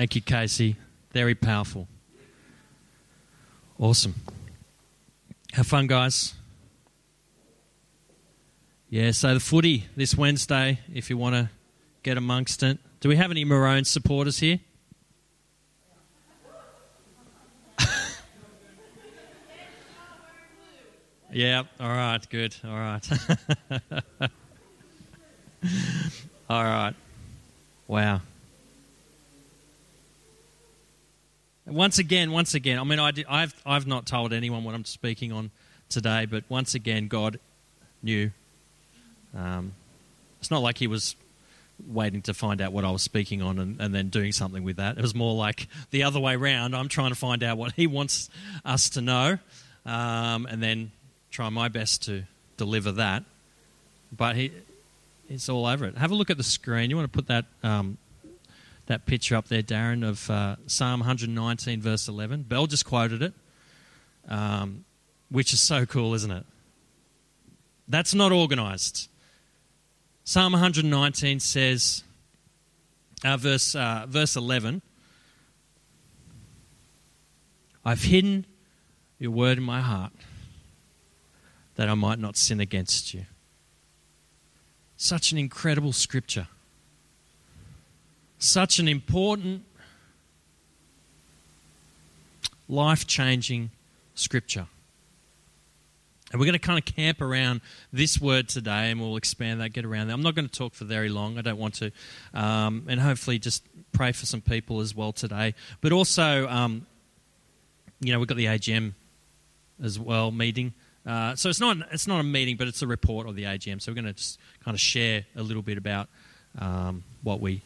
Thank you, Casey. Very powerful. Awesome. Have fun, guys. Yeah, so the footy this Wednesday, if you want to get amongst it. Do we have any Maroon supporters here? yeah, all right, good, all right. all right. Wow. Once again, once again, I mean, I did, I've, I've not told anyone what I'm speaking on today, but once again, God knew. Um, it's not like He was waiting to find out what I was speaking on and, and, then doing something with that. It was more like the other way round. I'm trying to find out what He wants us to know um, and then try my best to deliver that. But He, it's all over it. Have a look at the screen. You want to put that um, that picture up there, Darren, of uh, Psalm 119, verse 11. Bell just quoted it, um, which is so cool, isn't it? That's not organized. Psalm 119 says, uh, verse, uh, verse 11, I've hidden your word in my heart that I might not sin against you. Such an incredible scripture such an important, life changing scripture. And we're going to kind of camp around this word today and we'll expand that, get around that. I'm not going to talk for very long. I don't want to. Um, and hopefully just pray for some people as well today. But also, um, you know, we've got the AGM as well meeting. Uh, so it's not, it's not a meeting, but it's a report of the AGM. So we're going to just kind of share a little bit about um, what we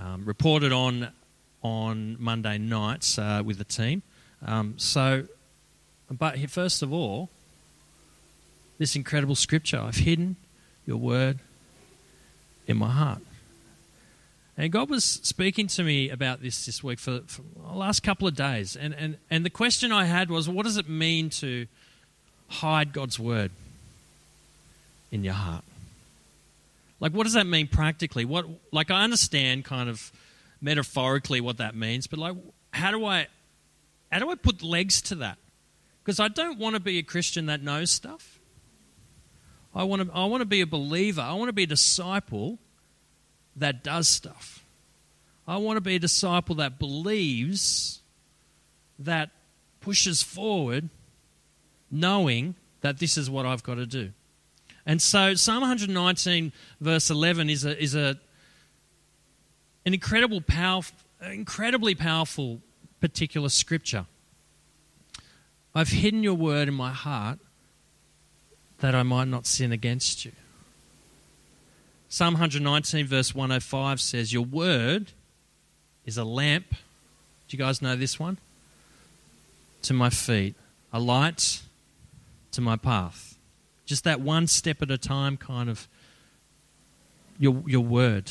um, reported on on Monday nights uh, with the team. Um, so, but first of all, this incredible scripture I've hidden your word in my heart. And God was speaking to me about this this week for, for, the last couple of days. And, and, and the question I had was what does it mean to hide God's word in your heart? Like, what does that mean practically? What, like, I understand kind of metaphorically what that means, but like, how do I, how do I put legs to that? Because I don't want to be a Christian that knows stuff. I want to, I want to be a believer. I want to be a disciple that does stuff. I want to be a disciple that believes, that pushes forward, knowing that this is what I've got to do. And so Psalm 119, verse 11, is a, is a an incredible powerful, incredibly powerful particular scripture. I've hidden your word in my heart that I might not sin against you. Psalm 119, verse 105 says, Your word is a lamp. Do you guys know this one? To my feet, a light to my path. Just that one step at a time kind of your, your word.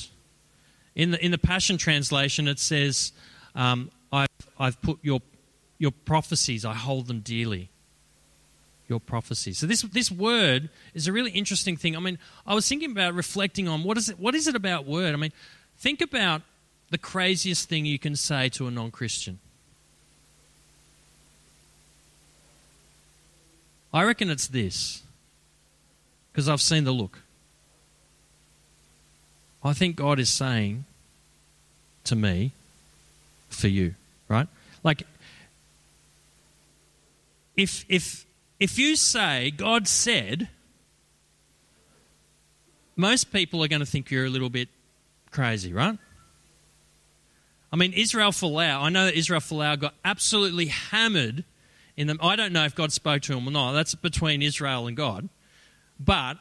In the, in the Passion Translation, it says, um, I've, I've put your, your prophecies, I hold them dearly. Your prophecies. So this, this word is a really interesting thing. I mean, I was thinking about reflecting on what is it, what is it about word? I mean, think about the craziest thing you can say to a non Christian. I reckon it's this because I've seen the look. I think God is saying to me, for you, right? Like, if, if, if you say, God said, most people are going to think you're a little bit crazy, right? I mean, Israel Folau, I know that Israel Folau got absolutely hammered in them. I don't know if God spoke to him or not. That's between Israel and God. But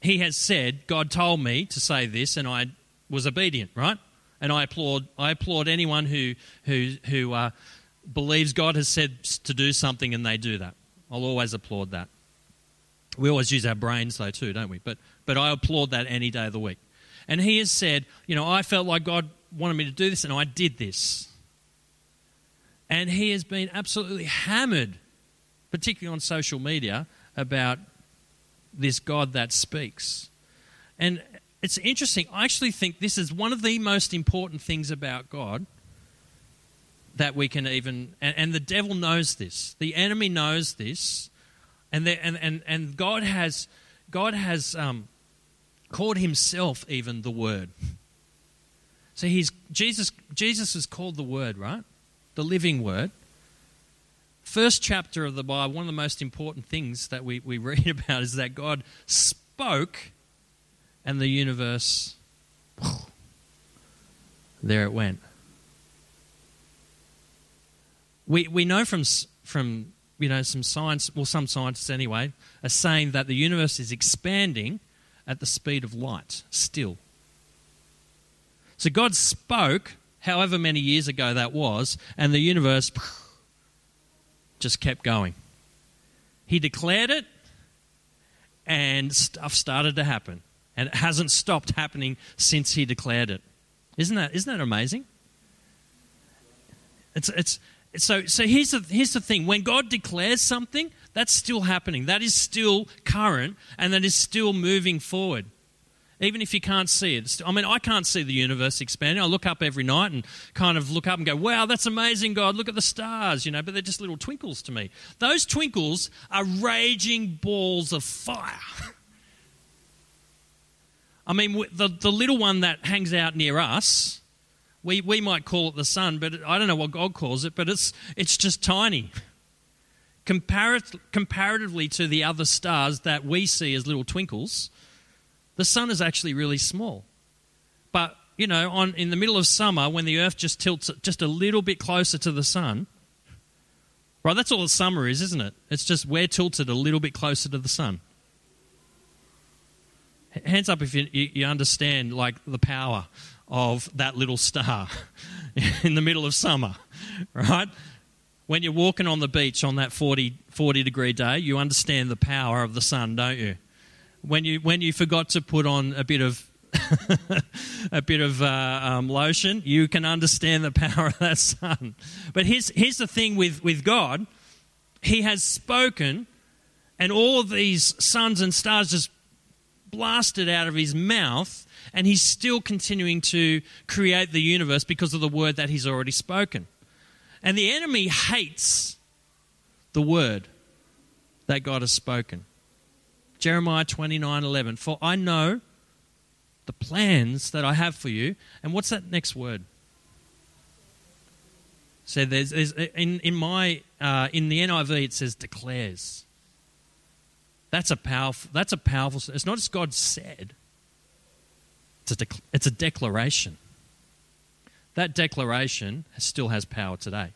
he has said, God told me to say this, and I was obedient, right? And I applaud, I applaud anyone who, who, who uh, believes God has said to do something and they do that. I'll always applaud that. We always use our brains, though, too, don't we? But, but I applaud that any day of the week. And he has said, you know, I felt like God wanted me to do this, and I did this. And he has been absolutely hammered, particularly on social media, about this God that speaks. And it's interesting. I actually think this is one of the most important things about God that we can even, and, and the devil knows this. The enemy knows this, and, and, and, and God has, God has um, called himself even the Word. So he's Jesus. Jesus is called the Word, right? The living Word. First chapter of the Bible. One of the most important things that we, we read about is that God spoke, and the universe. There it went. We we know from from you know some science, well, some scientists anyway, are saying that the universe is expanding at the speed of light still. So God spoke, however many years ago that was, and the universe just kept going. He declared it, and stuff started to happen. And it hasn't stopped happening since he declared it. Isn't that, isn't that amazing? It's, it's, so, so here's, the, here's the thing when God declares something, that's still happening. That is still current, and that is still moving forward even if you can't see it. I mean, I can't see the universe expanding. I look up every night and kind of look up and go, wow, that's amazing, God. Look at the stars, you know, but they're just little twinkles to me. Those twinkles are raging balls of fire. I mean, the, the little one that hangs out near us, we, we might call it the sun, but I don't know what God calls it, but it's, it's just tiny. Comparat- comparatively to the other stars that we see as little twinkles, the sun is actually really small. But, you know, on, in the middle of summer, when the earth just tilts just a little bit closer to the sun, right, that's all the summer is, isn't it? It's just we're tilted a little bit closer to the sun. Hands up if you, you understand, like, the power of that little star in the middle of summer, right? When you're walking on the beach on that 40, 40 degree day, you understand the power of the sun, don't you? When you when you forgot to put on a bit of a bit of uh, um, lotion, you can understand the power of that sun. But here's here's the thing with with God, He has spoken, and all these suns and stars just blasted out of His mouth, and He's still continuing to create the universe because of the word that He's already spoken. And the enemy hates the word that God has spoken. Jeremiah 29 11. For I know the plans that I have for you. And what's that next word? So there's, there's in, in my uh, in the NIV it says declares. That's a powerful. That's a powerful. It's not just God said. It's a, dec- it's a declaration. That declaration still has power today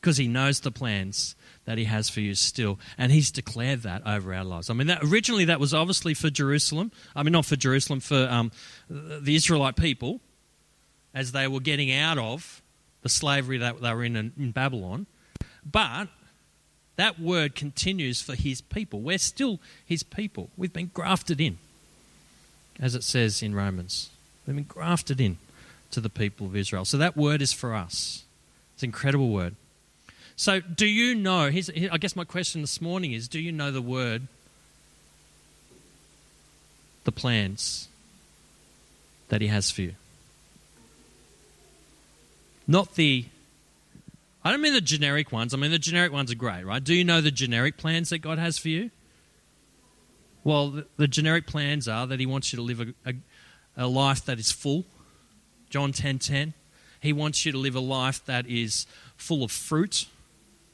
because He knows the plans that he has for you still. And he's declared that over our lives. I mean, that, originally that was obviously for Jerusalem. I mean, not for Jerusalem, for um, the Israelite people as they were getting out of the slavery that they were in in Babylon. But that word continues for his people. We're still his people. We've been grafted in, as it says in Romans. We've been grafted in to the people of Israel. So that word is for us. It's an incredible word. So, do you know? I guess my question this morning is do you know the word, the plans that He has for you? Not the, I don't mean the generic ones. I mean, the generic ones are great, right? Do you know the generic plans that God has for you? Well, the, the generic plans are that He wants you to live a, a, a life that is full. John 10 10. He wants you to live a life that is full of fruit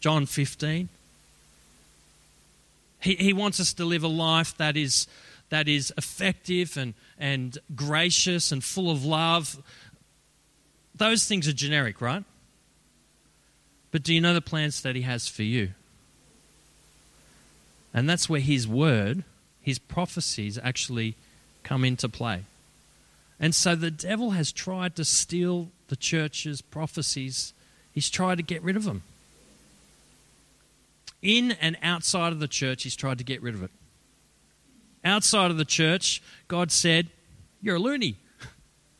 John 15. He, he wants us to live a life that is, that is effective and, and gracious and full of love. Those things are generic, right? But do you know the plans that He has for you? And that's where His word, His prophecies actually come into play. And so the devil has tried to steal the church's prophecies, he's tried to get rid of them in and outside of the church, he's tried to get rid of it. Outside of the church, God said, You're a loony.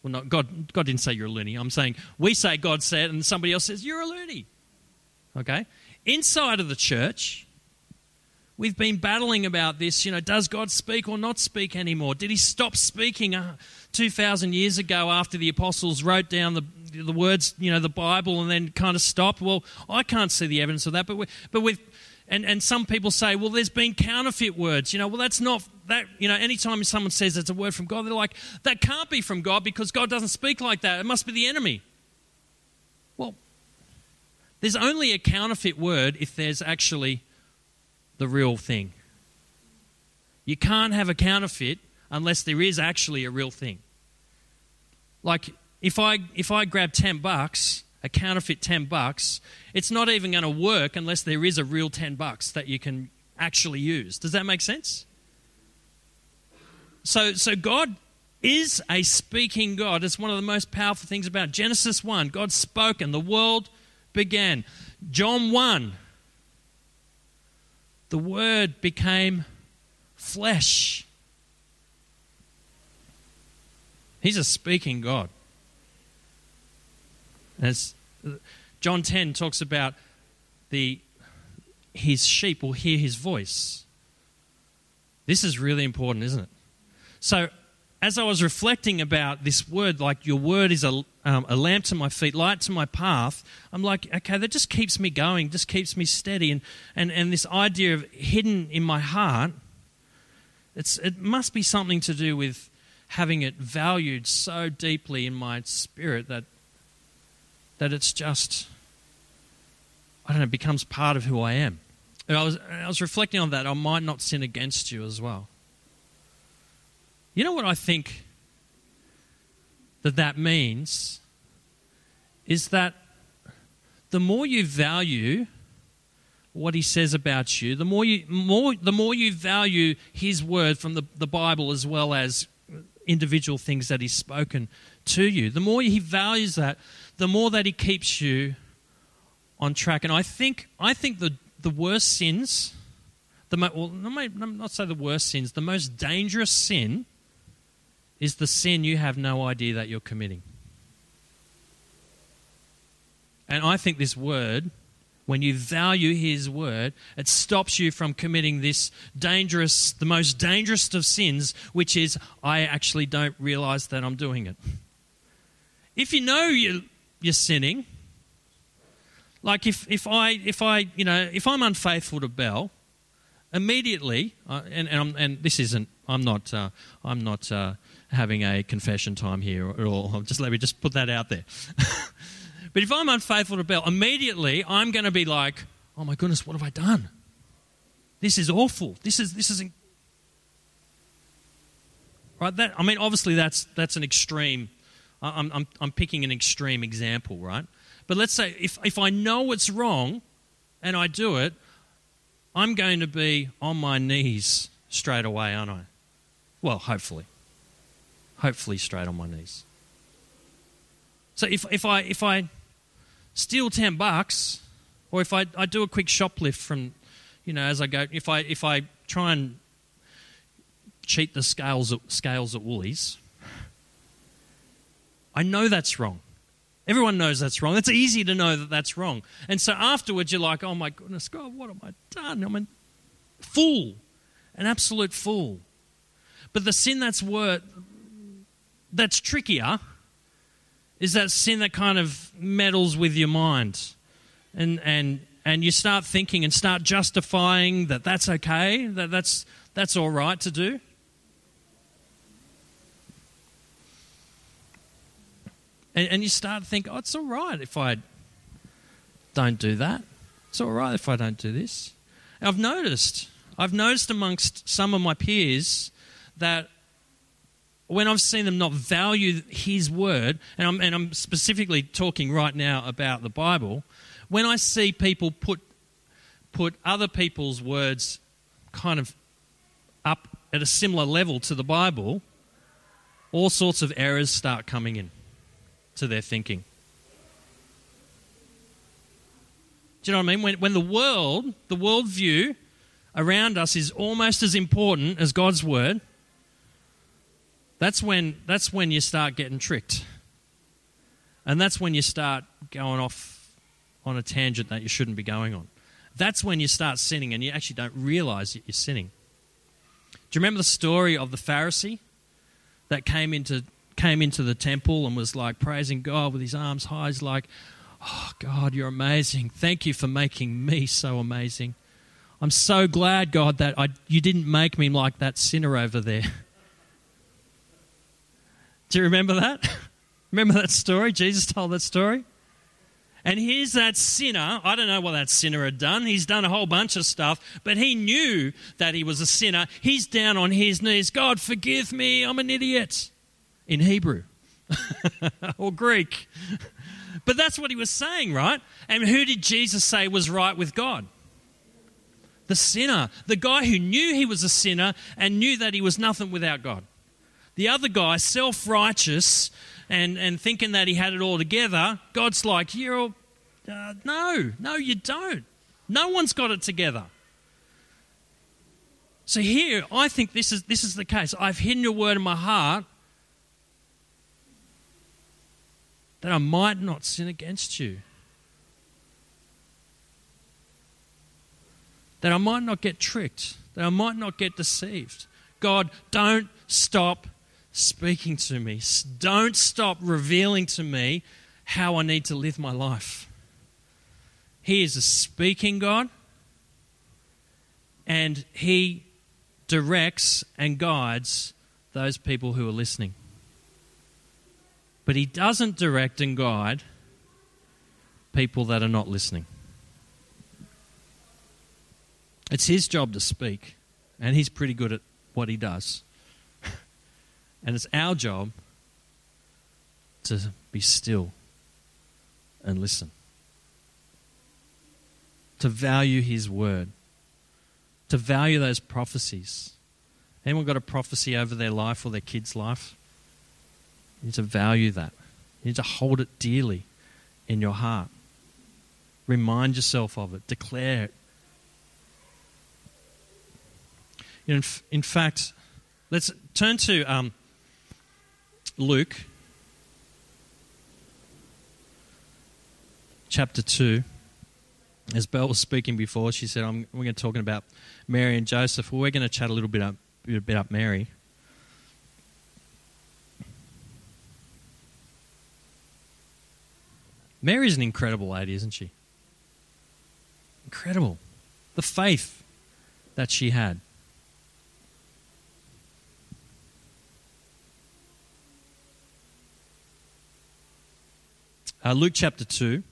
Well, not God, God didn't say you're a loony. I'm saying we say God said, and somebody else says, You're a loony. Okay? Inside of the church, we've been battling about this. You know, does God speak or not speak anymore? Did he stop speaking uh, 2,000 years ago after the apostles wrote down the, the words, you know, the Bible and then kind of stopped? Well, I can't see the evidence of that, but, we, but with. And, and some people say, well, there's been counterfeit words. You know, well, that's not that. You know, anytime someone says it's a word from God, they're like, that can't be from God because God doesn't speak like that. It must be the enemy. Well, there's only a counterfeit word if there's actually the real thing. You can't have a counterfeit unless there is actually a real thing. Like if I if I grab 10 bucks, a counterfeit 10 bucks, it's not even going to work unless there is a real 10 bucks that you can actually use. Does that make sense? So so God is a speaking God. It's one of the most powerful things about Genesis 1. God spoke and the world began. John 1 the Word became flesh. He's a speaking God. As John 10 talks about the his sheep will hear his voice. This is really important, isn't it? So as I was reflecting about this word, like your word is a, um, a lamp to my feet, light to my path, I'm like, okay, that just keeps me going, just keeps me steady. And, and, and this idea of hidden in my heart, it's, it must be something to do with having it valued so deeply in my spirit that, that it's just, I don't know, becomes part of who I am. And I was, I was reflecting on that. I might not sin against you as well. You know what I think that that means? Is that the more you value what he says about you, the more you, more, the more you value his word from the, the Bible as well as individual things that he's spoken to you, the more he values that, the more that he keeps you on track. And I think, I think the, the worst sins, the well, not say the worst sins, the most dangerous sin is the sin you have no idea that you're committing. And I think this word, when you value his word, it stops you from committing this dangerous, the most dangerous of sins, which is I actually don't realize that I'm doing it. If you know you, you're sinning, like if, if I if I you know if I'm unfaithful to Bell, immediately uh, and and, and, this isn't I'm not uh, I'm not uh, having a confession time here at all. Just let me just put that out there. but if I'm unfaithful to Bell, immediately I'm going to be like, oh my goodness, what have I done? This is awful. This is this isn't right. That I mean, obviously that's that's an extreme. I'm I'm I'm picking an extreme example, right? But let's say if if I know it's wrong, and I do it, I'm going to be on my knees straight away, aren't I? Well, hopefully hopefully straight on my knees. So if, if, I, if I steal 10 bucks, or if I, I do a quick shoplift from, you know, as I go, if I, if I try and cheat the scales at, scales at Woolies, I know that's wrong. Everyone knows that's wrong. It's easy to know that that's wrong. And so afterwards, you're like, oh my goodness, God, what have I done? I'm a fool, an absolute fool. But the sin that's worth, that's trickier is that sin that kind of meddles with your mind. And, and, and you start thinking and start justifying that that's okay, that that's, that's all right to do. And, and you start to think, oh, it's all right if I don't do that. It's all right if I don't do this. I've noticed, I've noticed amongst some of my peers that when I've seen them not value His word, and I'm, and I'm specifically talking right now about the Bible, when I see people put, put other people's words kind of up at a similar level to the Bible, all sorts of errors start coming in to their thinking. Do you know what I mean? When, when the world, the worldview around us is almost as important as God's word, that's when, that's when you start getting tricked. And that's when you start going off on a tangent that you shouldn't be going on. that's when you start sinning and you actually don't realize that you're sinning. Do you remember the story of the Pharisee that came into came into the temple and was like praising God with his arms high? He's like, "Oh God, you're amazing. Thank you for making me so amazing. I'm so glad, God, that I, you didn't make me like that sinner over there." Do you remember that? remember that story? Jesus told that story. And here's that sinner. I don't know what that sinner had done. He's done a whole bunch of stuff, but he knew that he was a sinner. He's down on his knees. God, forgive me. I'm an idiot. In Hebrew or Greek. But that's what he was saying, right? And who did Jesus say was right with God? The sinner. The guy who knew he was a sinner and knew that he was nothing without God. The other guy, self righteous, and, and thinking that he had it all together, God's like, you're, uh, no, no, you don't. No one's got it together. So here, I think this is, this is the case. I've hidden your word in my heart that I might not sin against you. That I might not get tricked. That I might not get deceived. God, don't stop speaking to me. Don't stop revealing to me how I need to live my life. He is a speaking God, and He directs and guides those people who are listening. But He doesn't direct and guide people that are not listening. It's His job to speak, and He's pretty good at what He does. And it's our job to be still and listen, to value His word, to value those prophecies. Anyone got a prophecy over their life or their kid's life? You need to value that. You need to hold it dearly in your heart. Remind yourself of it. Declare it. You know, in, in fact, let's turn to um, Luke chapter 2. As Belle was speaking before, she said, I'm, We're going to talking about Mary and Joseph. Well, we're going to chat a little bit up, a bit up Mary. Mary's an incredible lady, isn't she? Incredible. The faith that she had. Uh, Luke chapter 2.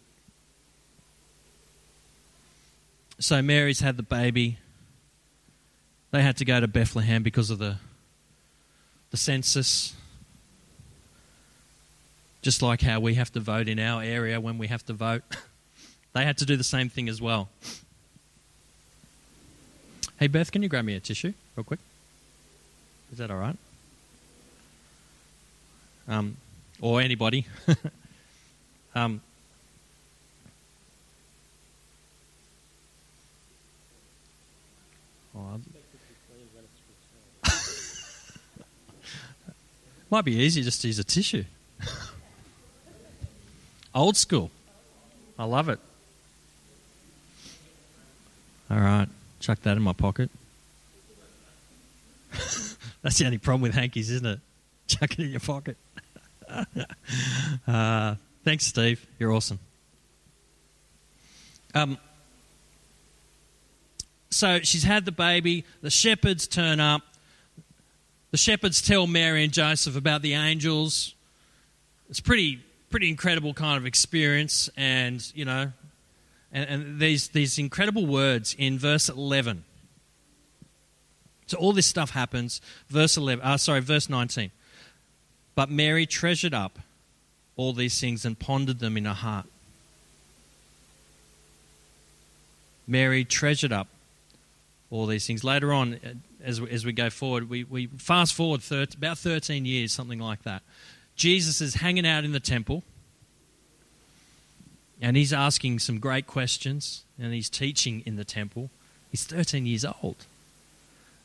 So Mary's had the baby. They had to go to Bethlehem because of the, the census. Just like how we have to vote in our area when we have to vote. they had to do the same thing as well. Hey, Beth, can you grab me a tissue real quick? Is that all right? Um, or anybody. Um, might be easier just to use a tissue. Old school. I love it. All right, chuck that in my pocket. That's the only problem with hankies, isn't it? Chuck it in your pocket. uh, Thanks, Steve. You're awesome. Um, so she's had the baby. The shepherds turn up. The shepherds tell Mary and Joseph about the angels. It's pretty, pretty incredible kind of experience, and you know, and, and these these incredible words in verse eleven. So all this stuff happens. Verse eleven. Uh, sorry, verse nineteen. But Mary treasured up all these things and pondered them in her heart. Mary treasured up all these things. Later on, as, as we go forward, we, we fast forward thir- about 13 years, something like that. Jesus is hanging out in the temple and he's asking some great questions and he's teaching in the temple. He's 13 years old.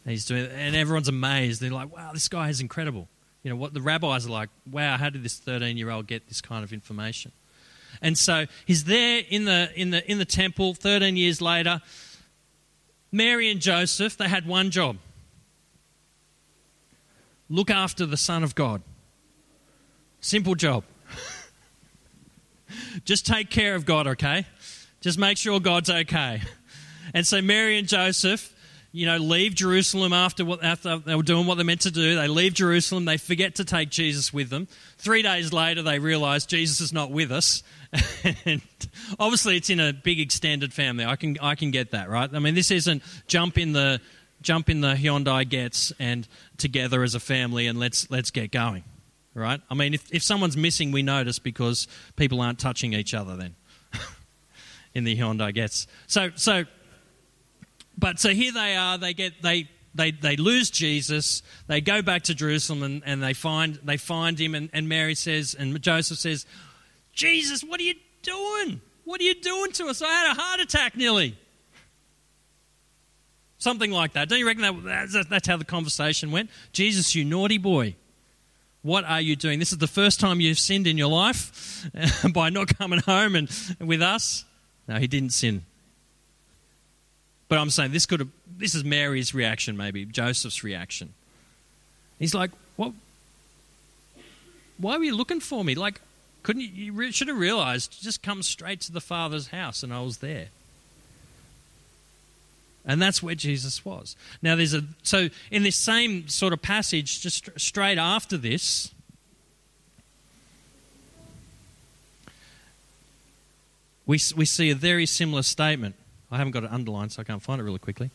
And he's doing and everyone's amazed. They're like, wow, this guy is incredible. You know, what the rabbis are like, wow, how did this 13 year old get this kind of information? And so he's there in the, in the, in the temple 13 years later. Mary and Joseph, they had one job look after the Son of God. Simple job. Just take care of God, okay? Just make sure God's okay. And so Mary and Joseph, you know, leave Jerusalem after, what, after they were doing what they're meant to do. They leave Jerusalem. They forget to take Jesus with them. Three days later, they realize Jesus is not with us. and obviously, it's in a big extended family. I can, I can get that, right? I mean, this isn't jump in the, jump in the Hyundai Getz and together as a family and let's, let's get going, right? I mean, if, if someone's missing, we notice because people aren't touching each other then in the Hyundai Getz. So, so but so here they are. They get they they, they lose Jesus. They go back to Jerusalem and, and they find they find him. And, and Mary says and Joseph says, Jesus, what are you doing? What are you doing to us? I had a heart attack nearly. Something like that. Don't you reckon that, that's, that's how the conversation went? Jesus, you naughty boy. What are you doing? This is the first time you've sinned in your life by not coming home and with us. No, he didn't sin. But I'm saying this could have, this is Mary's reaction, maybe Joseph's reaction. He's like, "What? Why were you looking for me? Like, couldn't you? You re- should have realized. Just come straight to the Father's house, and I was there." And that's where Jesus was. Now, there's a so in this same sort of passage, just straight after this, we we see a very similar statement. I haven't got it underlined, so I can't find it really quickly.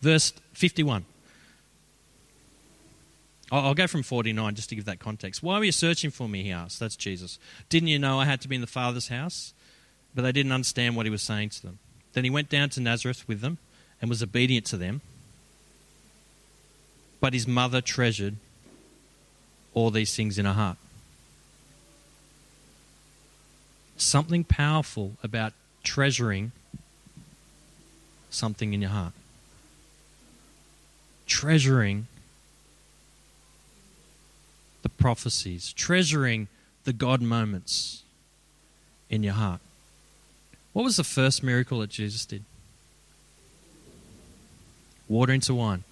Verse 51. I'll go from 49 just to give that context. Why were you searching for me? He asked. That's Jesus. Didn't you know I had to be in the Father's house? But they didn't understand what he was saying to them. Then he went down to Nazareth with them and was obedient to them. But his mother treasured all these things in her heart something powerful about treasuring something in your heart. Treasuring the prophecies, treasuring the God moments in your heart. What was the first miracle that Jesus did? Water into wine.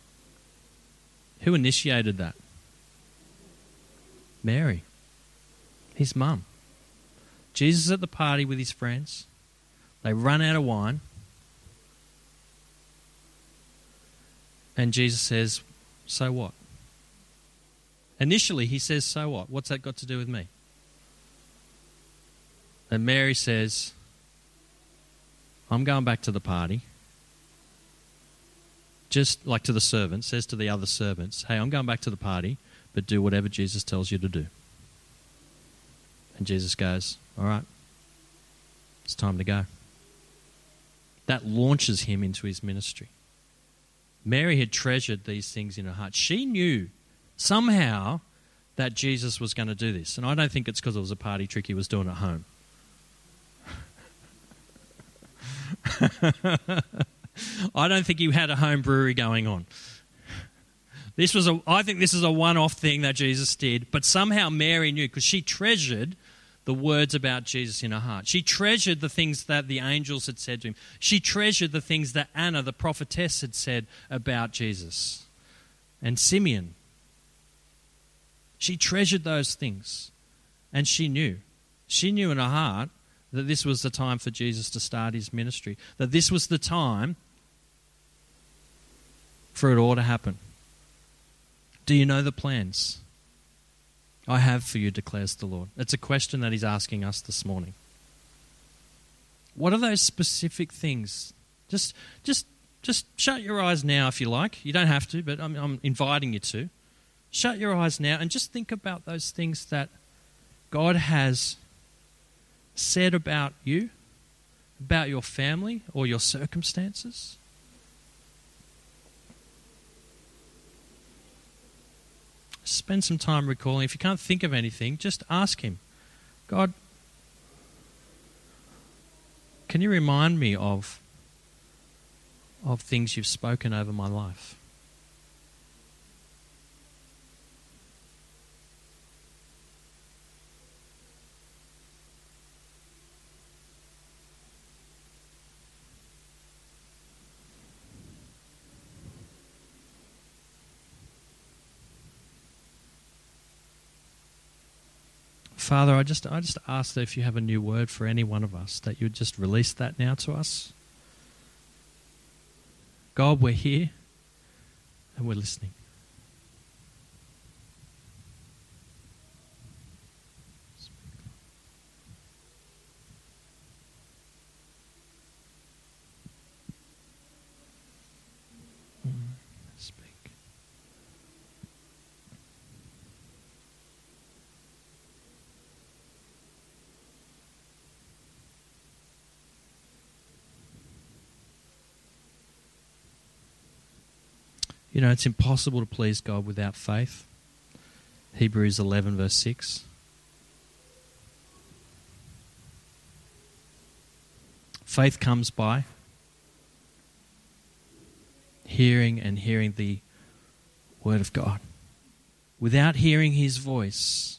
Who initiated that? Mary, his mum. Jesus is at the party with his friends. They run out of wine. And Jesus says, So what? Initially, he says, So what? What's that got to do with me? And Mary says, I'm going back to the party. Just like to the servants, says to the other servants, Hey, I'm going back to the party, but do whatever Jesus tells you to do. And Jesus goes, All right, it's time to go. That launches him into his ministry. Mary had treasured these things in her heart. She knew somehow that Jesus was going to do this. And I don't think it's because it was a party trick he was doing at home. I don't think he had a home brewery going on. This was a I think this is a one-off thing that Jesus did, but somehow Mary knew because she treasured the words about Jesus in her heart. She treasured the things that the angels had said to him. She treasured the things that Anna, the prophetess, had said about Jesus. And Simeon. She treasured those things. And she knew. She knew in her heart that this was the time for Jesus to start his ministry, that this was the time for it all to happen. Do you know the plans? I have for you, declares the Lord. It's a question that He's asking us this morning. What are those specific things? Just, just, just shut your eyes now if you like. You don't have to, but I'm, I'm inviting you to. Shut your eyes now and just think about those things that God has said about you, about your family or your circumstances. Spend some time recalling. If you can't think of anything, just ask Him God, can you remind me of, of things you've spoken over my life? Father, I just, I just ask that if you have a new word for any one of us, that you would just release that now to us. God, we're here and we're listening. You know, it's impossible to please God without faith. Hebrews 11, verse 6. Faith comes by hearing and hearing the Word of God. Without hearing His voice,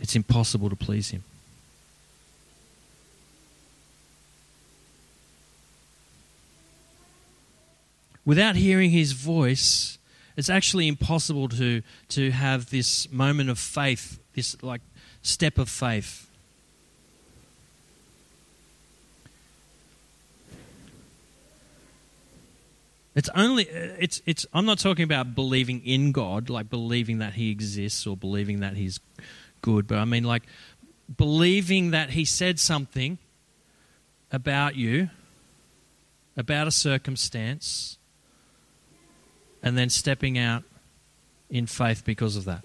it's impossible to please Him. Without hearing his voice, it's actually impossible to, to have this moment of faith, this like step of faith. It's only it's it's I'm not talking about believing in God, like believing that he exists or believing that he's good, but I mean like believing that he said something about you, about a circumstance, and then stepping out in faith because of that.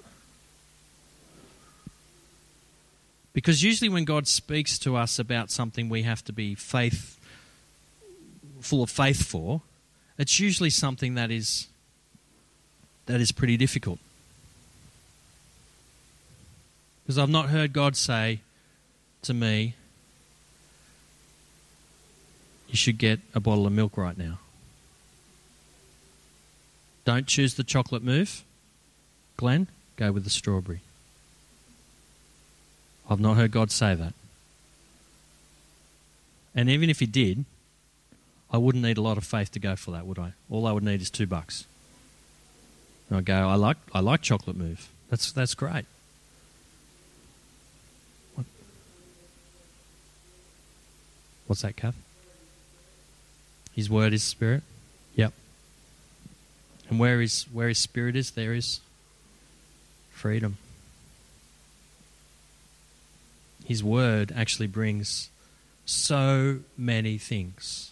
Because usually when God speaks to us about something we have to be faith full of faith for, it's usually something that is that is pretty difficult. Because I've not heard God say to me, you should get a bottle of milk right now. Don't choose the chocolate Moove. Glenn, go with the strawberry. I've not heard God say that. And even if He did, I wouldn't need a lot of faith to go for that, would I? All I would need is two bucks. And I go, I like, I like chocolate Moove. That's, that's great. What? What's that, Kath? His word is spirit? Yep. And where his, where his spirit is, there is freedom. His word actually brings so many things.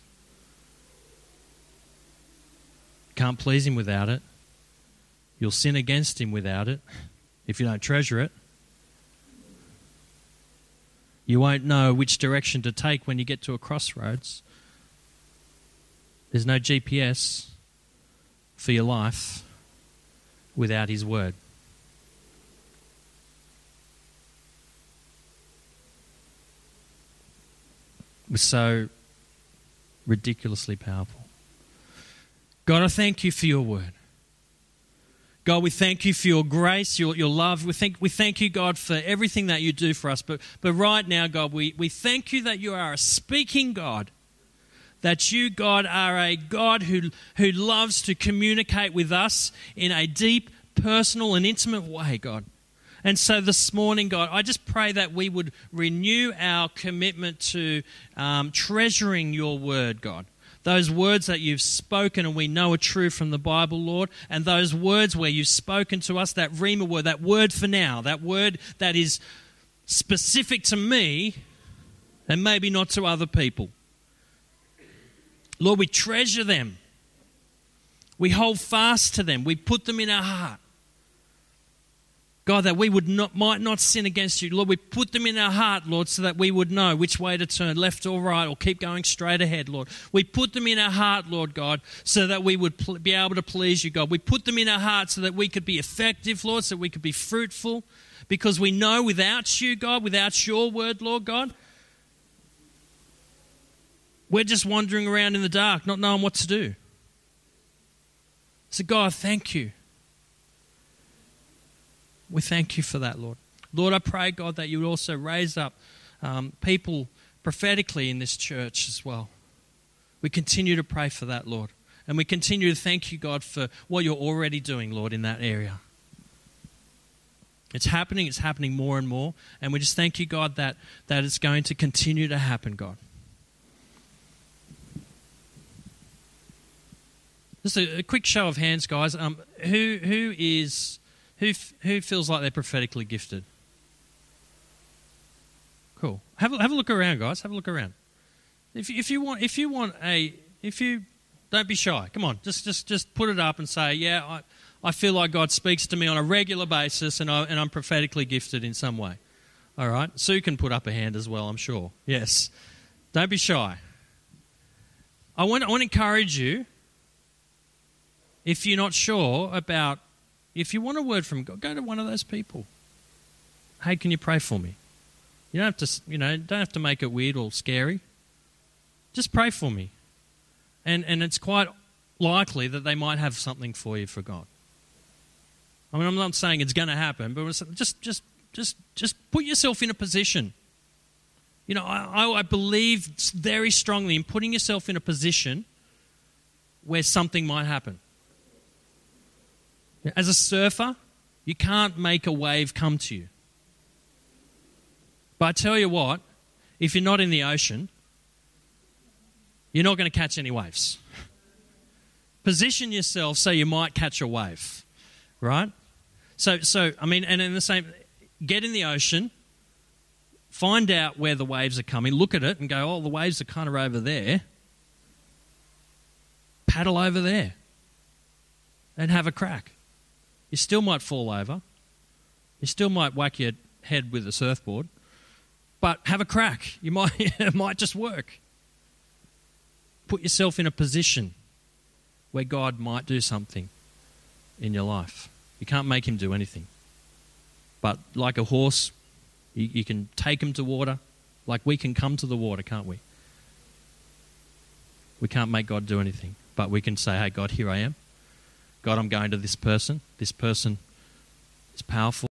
Can't please him without it. You'll sin against him without it if you don't treasure it. You won't know which direction to take when you get to a crossroads. There's no GPS for your life without His Word. It was so ridiculously powerful. God, I thank you for your word. God, we thank you for your grace, your, your love. We thank, we thank you, God, for everything that you do for us. But, but right now, God, we, we thank you that you are a speaking God that you, God, are a God who, who loves to communicate with us in a deep, personal, and intimate way, God. And so this morning, God, I just pray that we would renew our commitment to um, treasuring your word, God. Those words that you've spoken and we know are true from the Bible, Lord, and those words where you've spoken to us, that Rhema word, that word for now, that word that is specific to me and maybe not to other people. Lord, we treasure them. We hold fast to them. We put them in our heart. God, that we would not, might not sin against you. Lord, we put them in our heart, Lord, so that we would know which way to turn, left or right, or keep going straight ahead, Lord. We put them in our heart, Lord God, so that we would pl- be able to please you, God. We put them in our heart so that we could be effective, Lord, so that we could be fruitful, because we know without you, God, without your word, Lord God, we're just wandering around in the dark, not knowing what to do. So, God, thank you. We thank you for that, Lord. Lord, I pray, God, that you would also raise up um, people prophetically in this church as well. We continue to pray for that, Lord. And we continue to thank you, God, for what you're already doing, Lord, in that area. It's happening, it's happening more and more. And we just thank you, God, that, that it's going to continue to happen, God. Just a, a quick show of hands, guys. Um, who who is who who feels like they're prophetically gifted? Cool. Have a, have a look around, guys. Have a look around. If if you want if you want a if you don't be shy. Come on, just just just put it up and say, yeah, I I feel like God speaks to me on a regular basis, and I and I'm prophetically gifted in some way. All right. Sue can put up a hand as well. I'm sure. Yes. Don't be shy. I want I want to encourage you if you're not sure about, if you want a word from God, go to one of those people. Hey, can you pray for me? You don't have to, you know, don't have to make it weird or scary. Just pray for me. And, and it's quite likely that they might have something for you for God. I mean, I'm not saying it's going to happen, but just, just, just, just put yourself in a position. You know, I, I believe very strongly in putting yourself in a position where something might happen. As a surfer, you can't make a wave come to you. But I tell you what, if you're not in the ocean, you're not going to catch any waves. Position yourself so you might catch a wave, right? So, so I mean, and in the same, get in the ocean, find out where the waves are coming, look at it, and go, oh, the waves are kind of over there. Paddle over there and have a crack. You still might fall over. You still might whack your head with a surfboard. But have a crack. You might, it might just work. Put yourself in a position where God might do something in your life. You can't make him do anything. But like a horse, you, you can take him to water. Like we can come to the water, can't we? We can't make God do anything. But we can say, hey, God, here I am. God, I'm going to this person. This person is powerful.